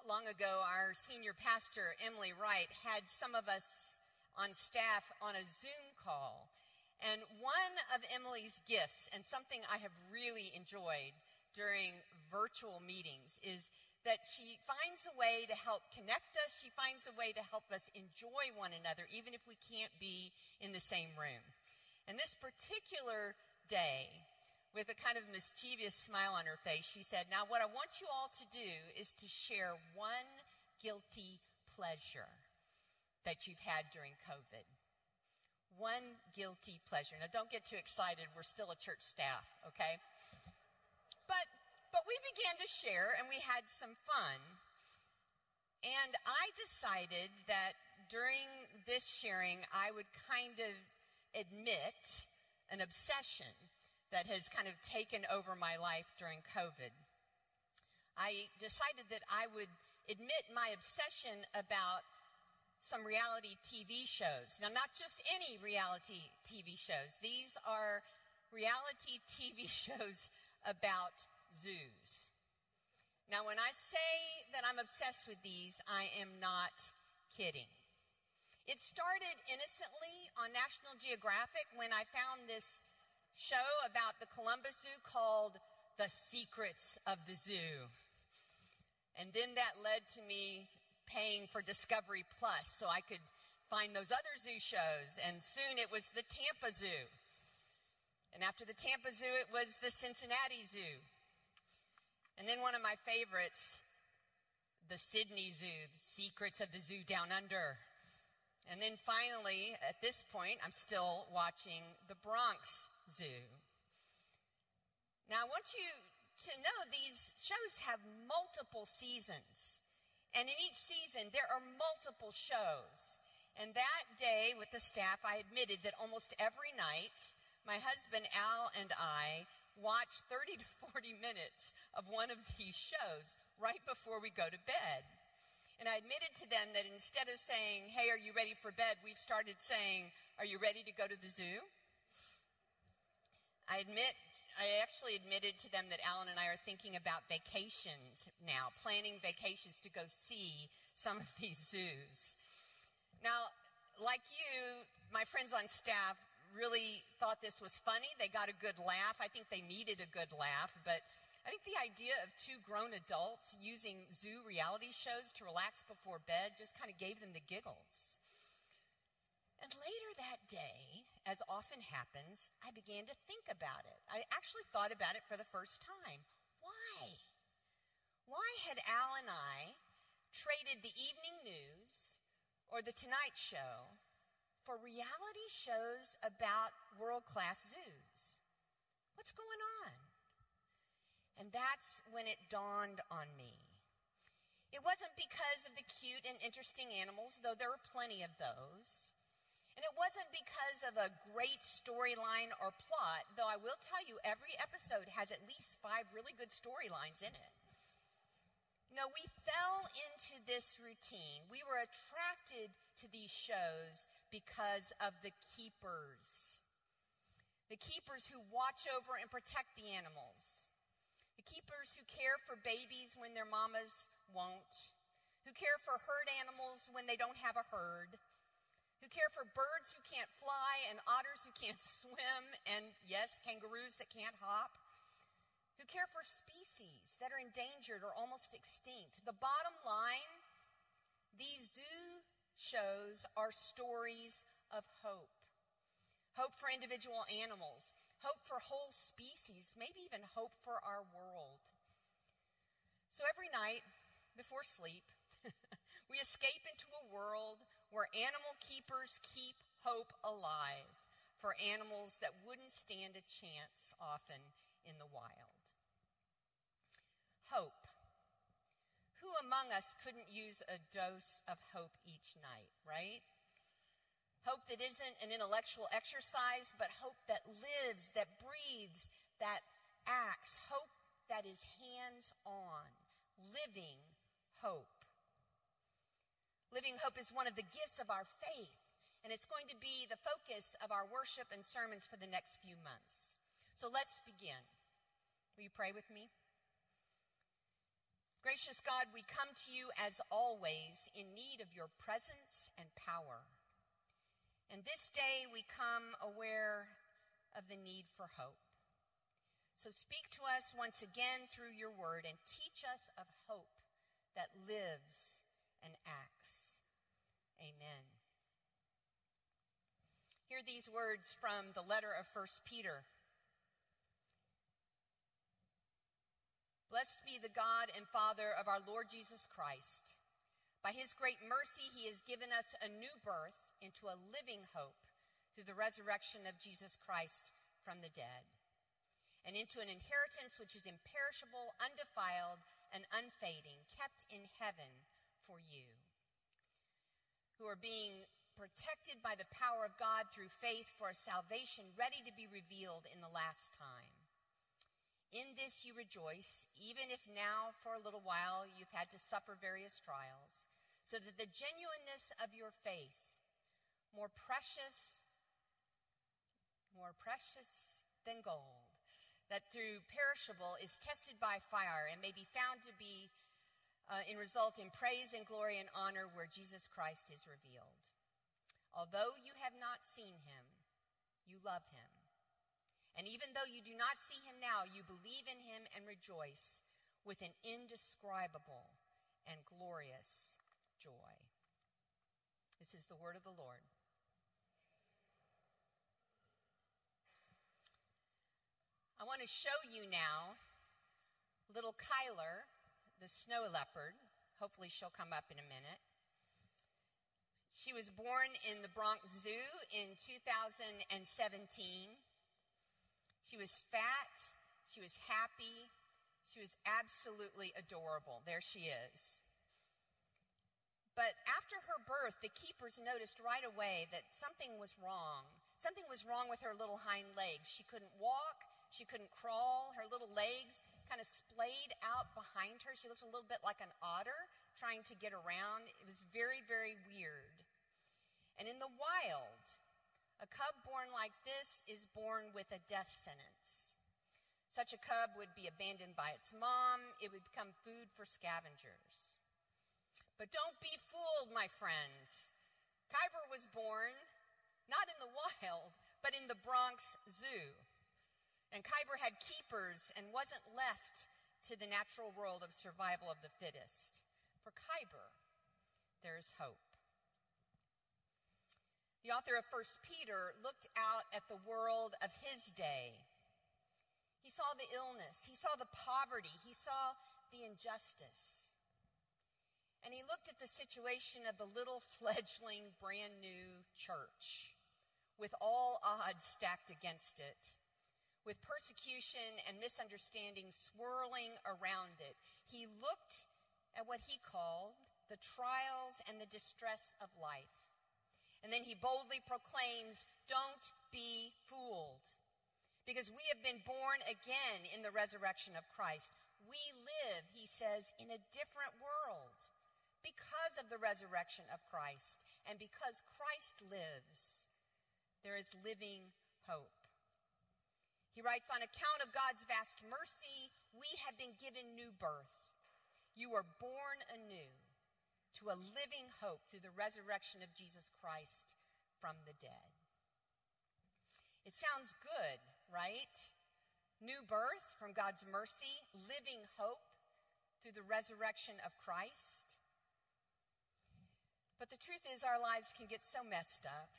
Not long ago, our senior pastor, Emily Wright, had some of us on staff on a Zoom call. And one of Emily's gifts, and something I have really enjoyed during virtual meetings, is that she finds a way to help connect us. She finds a way to help us enjoy one another, even if we can't be in the same room. And this particular day, with a kind of mischievous smile on her face, she said, Now, what I want you all to do is to share one guilty pleasure that you've had during COVID. One guilty pleasure. Now, don't get too excited. We're still a church staff, okay? But, but we began to share and we had some fun. And I decided that during this sharing, I would kind of admit an obsession that has kind of taken over my life during COVID. I decided that I would admit my obsession about some reality TV shows. Now, not just any reality TV shows. These are reality TV shows about zoos. Now, when I say that I'm obsessed with these, I am not kidding. It started innocently on National Geographic when I found this show about the Columbus Zoo called The Secrets of the Zoo. And then that led to me paying for Discovery Plus so I could find those other zoo shows. And soon it was the Tampa Zoo. And after the Tampa Zoo, it was the Cincinnati Zoo. And then one of my favorites, the Sydney Zoo, the Secrets of the Zoo Down Under. And then finally, at this point, I'm still watching the Bronx Zoo. Now, I want you to know these shows have multiple seasons. And in each season, there are multiple shows. And that day with the staff, I admitted that almost every night, my husband Al and I watch 30 to 40 minutes of one of these shows right before we go to bed. And I admitted to them that instead of saying, Hey, are you ready for bed? We've started saying, Are you ready to go to the zoo? I admit, I actually admitted to them that Alan and I are thinking about vacations now, planning vacations to go see some of these zoos. Now, like you, my friends on staff really thought this was funny. They got a good laugh. I think they needed a good laugh, but I think the idea of two grown adults using zoo reality shows to relax before bed just kind of gave them the giggles. And later that day, as often happens, I began to think about it. I actually thought about it for the first time. Why? Why had Al and I traded the evening news or the Tonight Show for reality shows about world class zoos? What's going on? And that's when it dawned on me. It wasn't because of the cute and interesting animals, though there were plenty of those. And it wasn't because of a great storyline or plot, though I will tell you every episode has at least five really good storylines in it. No, we fell into this routine. We were attracted to these shows because of the keepers. The keepers who watch over and protect the animals. The keepers who care for babies when their mamas won't. Who care for herd animals when they don't have a herd who care for birds who can't fly and otters who can't swim and, yes, kangaroos that can't hop, who care for species that are endangered or almost extinct. The bottom line these zoo shows are stories of hope hope for individual animals, hope for whole species, maybe even hope for our world. So every night before sleep, we escape into a world where animal keepers keep hope alive for animals that wouldn't stand a chance often in the wild. Hope. Who among us couldn't use a dose of hope each night, right? Hope that isn't an intellectual exercise, but hope that lives, that breathes, that acts. Hope that is hands on, living hope. Living hope is one of the gifts of our faith, and it's going to be the focus of our worship and sermons for the next few months. So let's begin. Will you pray with me? Gracious God, we come to you as always in need of your presence and power. And this day we come aware of the need for hope. So speak to us once again through your word and teach us of hope that lives and acts. Amen. Hear these words from the letter of 1 Peter. Blessed be the God and Father of our Lord Jesus Christ. By his great mercy, he has given us a new birth into a living hope through the resurrection of Jesus Christ from the dead, and into an inheritance which is imperishable, undefiled, and unfading, kept in heaven for you, who are being protected by the power of God through faith for a salvation ready to be revealed in the last time. In this you rejoice, even if now for a little while you've had to suffer various trials, so that the genuineness of your faith, more precious, more precious than gold, that through perishable is tested by fire and may be found to be uh, in result in praise and glory and honor where Jesus Christ is revealed. Although you have not seen him, you love him. And even though you do not see him now, you believe in him and rejoice with an indescribable and glorious joy. This is the word of the Lord. I want to show you now little Kyler, the snow leopard. Hopefully, she'll come up in a minute. She was born in the Bronx Zoo in 2017. She was fat. She was happy. She was absolutely adorable. There she is. But after her birth, the keepers noticed right away that something was wrong. Something was wrong with her little hind legs. She couldn't walk. She couldn't crawl. Her little legs kind of splayed out behind her. She looked a little bit like an otter trying to get around. It was very, very weird. And in the wild, a cub born like this is born with a death sentence. Such a cub would be abandoned by its mom. It would become food for scavengers. But don't be fooled, my friends. Kyber was born not in the wild, but in the Bronx Zoo. And Kyber had keepers and wasn't left to the natural world of survival of the fittest. For Kyber, there is hope. The author of 1 Peter looked out at the world of his day. He saw the illness, he saw the poverty, he saw the injustice. And he looked at the situation of the little fledgling brand new church with all odds stacked against it, with persecution and misunderstanding swirling around it. He looked at what he called the trials and the distress of life. And then he boldly proclaims, Don't be fooled. Because we have been born again in the resurrection of Christ. We live, he says, in a different world because of the resurrection of Christ. And because Christ lives, there is living hope. He writes, On account of God's vast mercy, we have been given new birth. You are born anew to a living hope through the resurrection of Jesus Christ from the dead. It sounds good, right? New birth from God's mercy, living hope through the resurrection of Christ. But the truth is, our lives can get so messed up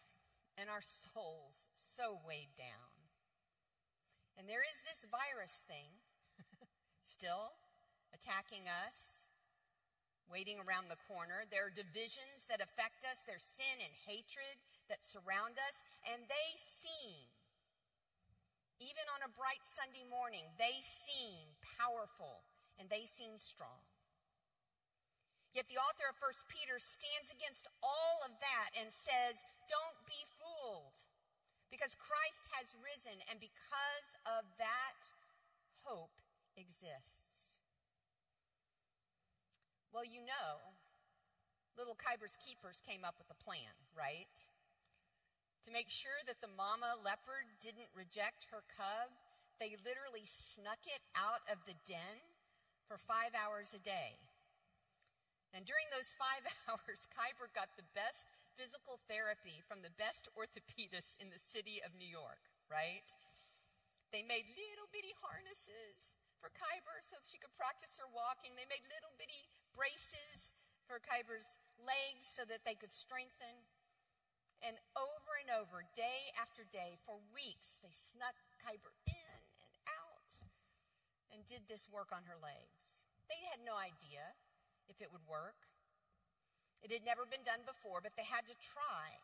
and our souls so weighed down. And there is this virus thing still attacking us waiting around the corner. There are divisions that affect us. There's sin and hatred that surround us. And they seem, even on a bright Sunday morning, they seem powerful and they seem strong. Yet the author of 1 Peter stands against all of that and says, Don't be because Christ has risen, and because of that, hope exists. Well, you know, little Kyber's keepers came up with a plan, right? To make sure that the mama leopard didn't reject her cub, they literally snuck it out of the den for five hours a day. And during those five hours, Khyber got the best physical therapy from the best orthopedists in the city of New York, right? They made little bitty harnesses for Khyber so she could practice her walking. They made little bitty braces for Khyber's legs so that they could strengthen. And over and over, day after day, for weeks, they snuck Khyber in and out and did this work on her legs. They had no idea if it would work. It had never been done before, but they had to try.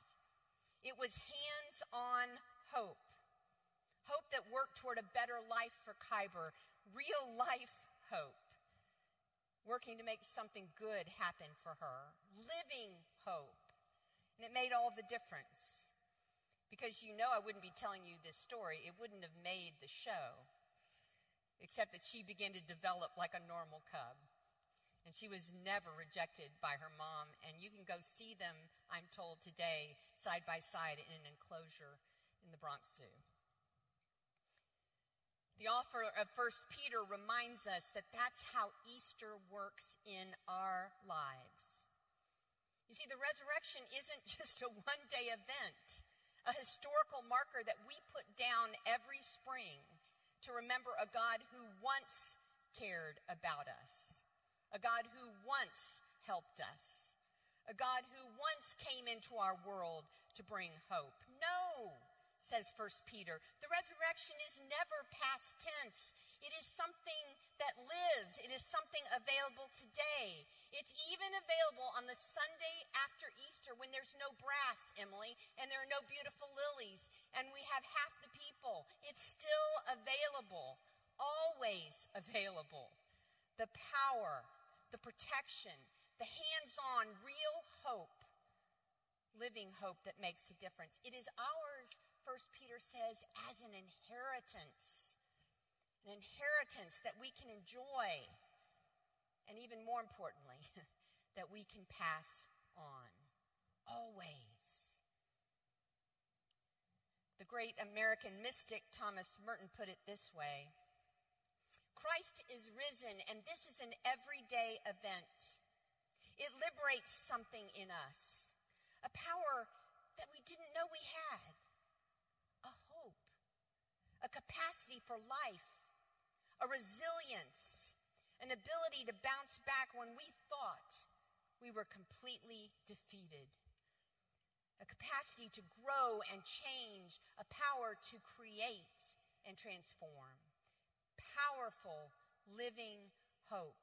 It was hands on hope. Hope that worked toward a better life for Khyber, real life hope. Working to make something good happen for her, living hope. And it made all the difference. Because you know I wouldn't be telling you this story, it wouldn't have made the show. Except that she began to develop like a normal cub. And she was never rejected by her mom. And you can go see them, I'm told today, side by side in an enclosure in the Bronx Zoo. The author of 1 Peter reminds us that that's how Easter works in our lives. You see, the resurrection isn't just a one day event, a historical marker that we put down every spring to remember a God who once cared about us a God who once helped us, a God who once came into our world to bring hope. No, says 1 Peter, the resurrection is never past tense. It is something that lives. It is something available today. It's even available on the Sunday after Easter when there's no brass, Emily, and there are no beautiful lilies, and we have half the people. It's still available, always available. The power the protection, the hands on, real hope, living hope that makes a difference. It is ours, First Peter says, as an inheritance. An inheritance that we can enjoy, and even more importantly, that we can pass on. Always. The great American mystic Thomas Merton put it this way Christ is risen, and this is an everyday event. It liberates something in us, a power that we didn't know we had, a hope, a capacity for life, a resilience, an ability to bounce back when we thought we were completely defeated, a capacity to grow and change, a power to create and transform powerful living hope.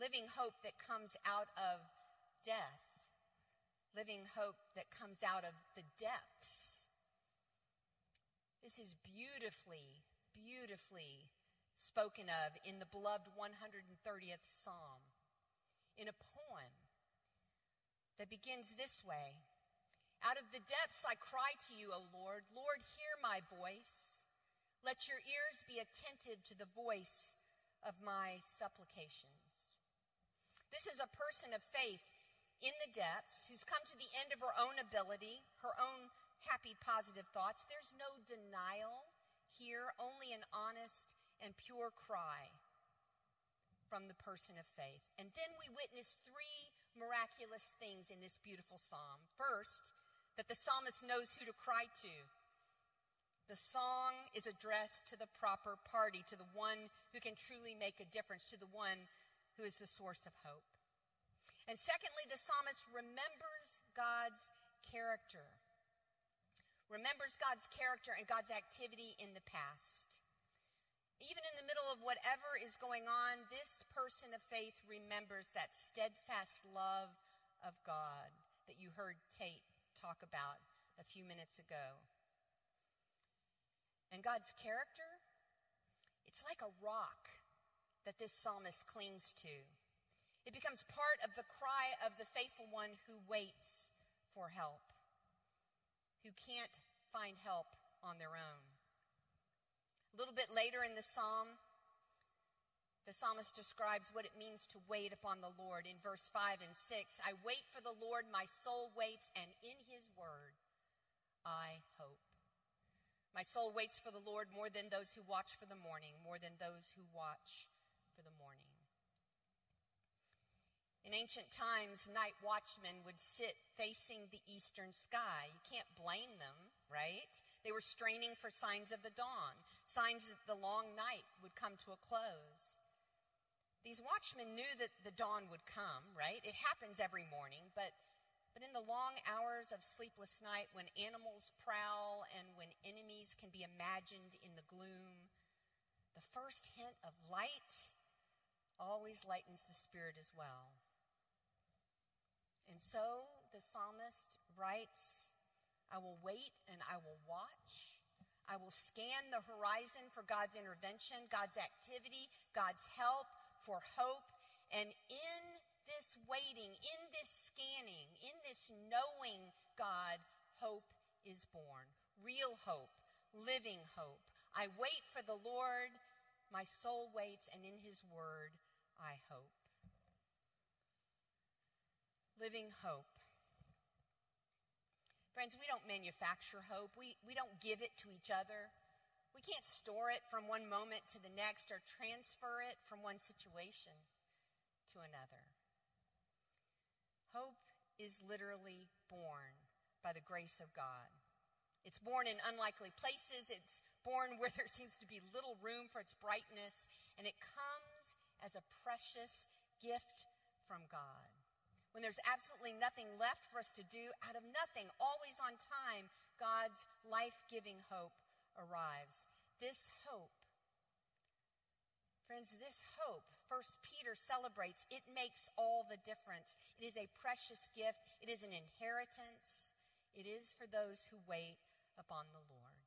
Living hope that comes out of death. Living hope that comes out of the depths. This is beautifully, beautifully spoken of in the beloved 130th Psalm, in a poem that begins this way Out of the depths I cry to you, O Lord. Lord, hear my voice. Let your ears be attentive to the voice of my supplications. This is a person of faith in the depths who's come to the end of her own ability, her own happy, positive thoughts. There's no denial here, only an honest and pure cry from the person of faith. And then we witness three miraculous things in this beautiful psalm. First, that the psalmist knows who to cry to. The song is addressed to the proper party, to the one who can truly make a difference, to the one who is the source of hope. And secondly, the psalmist remembers God's character, remembers God's character and God's activity in the past. Even in the middle of whatever is going on, this person of faith remembers that steadfast love of God that you heard Tate talk about a few minutes ago. And God's character, it's like a rock that this psalmist clings to. It becomes part of the cry of the faithful one who waits for help, who can't find help on their own. A little bit later in the psalm, the psalmist describes what it means to wait upon the Lord in verse 5 and 6. I wait for the Lord, my soul waits, and in his word I hope. My soul waits for the Lord more than those who watch for the morning, more than those who watch for the morning. In ancient times, night watchmen would sit facing the eastern sky. You can't blame them, right? They were straining for signs of the dawn, signs that the long night would come to a close. These watchmen knew that the dawn would come, right? It happens every morning, but but in the long hours of sleepless night when animals prowl and when enemies can be imagined in the gloom, the first hint of light always lightens the spirit as well. And so the psalmist writes, I will wait and I will watch. I will scan the horizon for God's intervention, God's activity, God's help, for hope. And in this waiting, in this scanning, in this knowing God, hope is born. Real hope, living hope. I wait for the Lord. My soul waits, and in his word I hope. Living hope. Friends, we don't manufacture hope. We, we don't give it to each other. We can't store it from one moment to the next or transfer it from one situation to another. Hope is literally born by the grace of God. It's born in unlikely places. It's born where there seems to be little room for its brightness. And it comes as a precious gift from God. When there's absolutely nothing left for us to do, out of nothing, always on time, God's life giving hope arrives. This hope, friends, this hope, First Peter celebrates, it makes all the difference. It is a precious gift, it is an inheritance, it is for those who wait upon the Lord.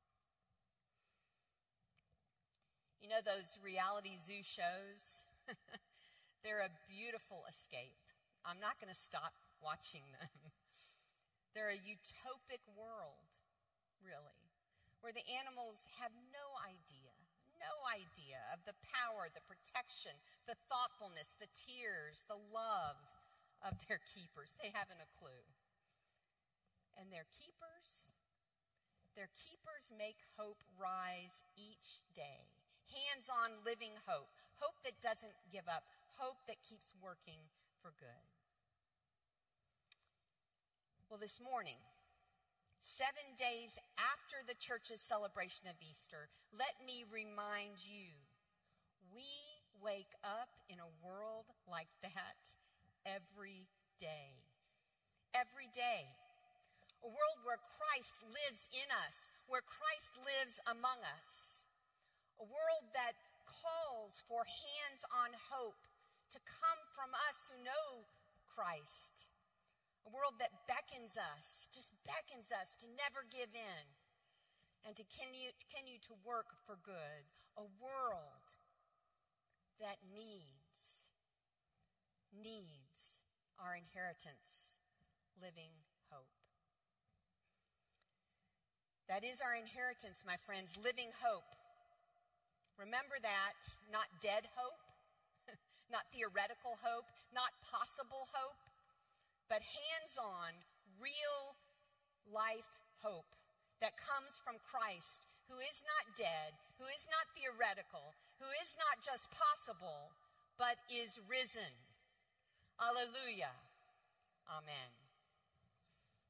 You know those reality zoo shows? They're a beautiful escape. I'm not going to stop watching them. They're a utopic world, really where the animals have no idea, no idea of the power, the protection, the thoughtfulness, the tears, the love of their keepers. They haven't a clue. And their keepers, their keepers make hope rise each day. Hands on living hope. Hope that doesn't give up. Hope that keeps working for good. Well, this morning, seven days after the church's celebration of Easter, let me remind you we wake up in a world like that every day. Every day. A world where Christ lives in us, where Christ lives among us. A world that calls for hands on hope to come from us who know Christ a world that beckons us, just beckons us to never give in and to continue, to work for good. A world that needs, needs our inheritance, living hope. That is our inheritance, my friends, living hope. Remember that, not dead hope, not theoretical hope, not possible hope, but hands on, real life hope that comes from Christ, who is not dead, who is not theoretical, who is not just possible, but is risen. Alleluia. Amen.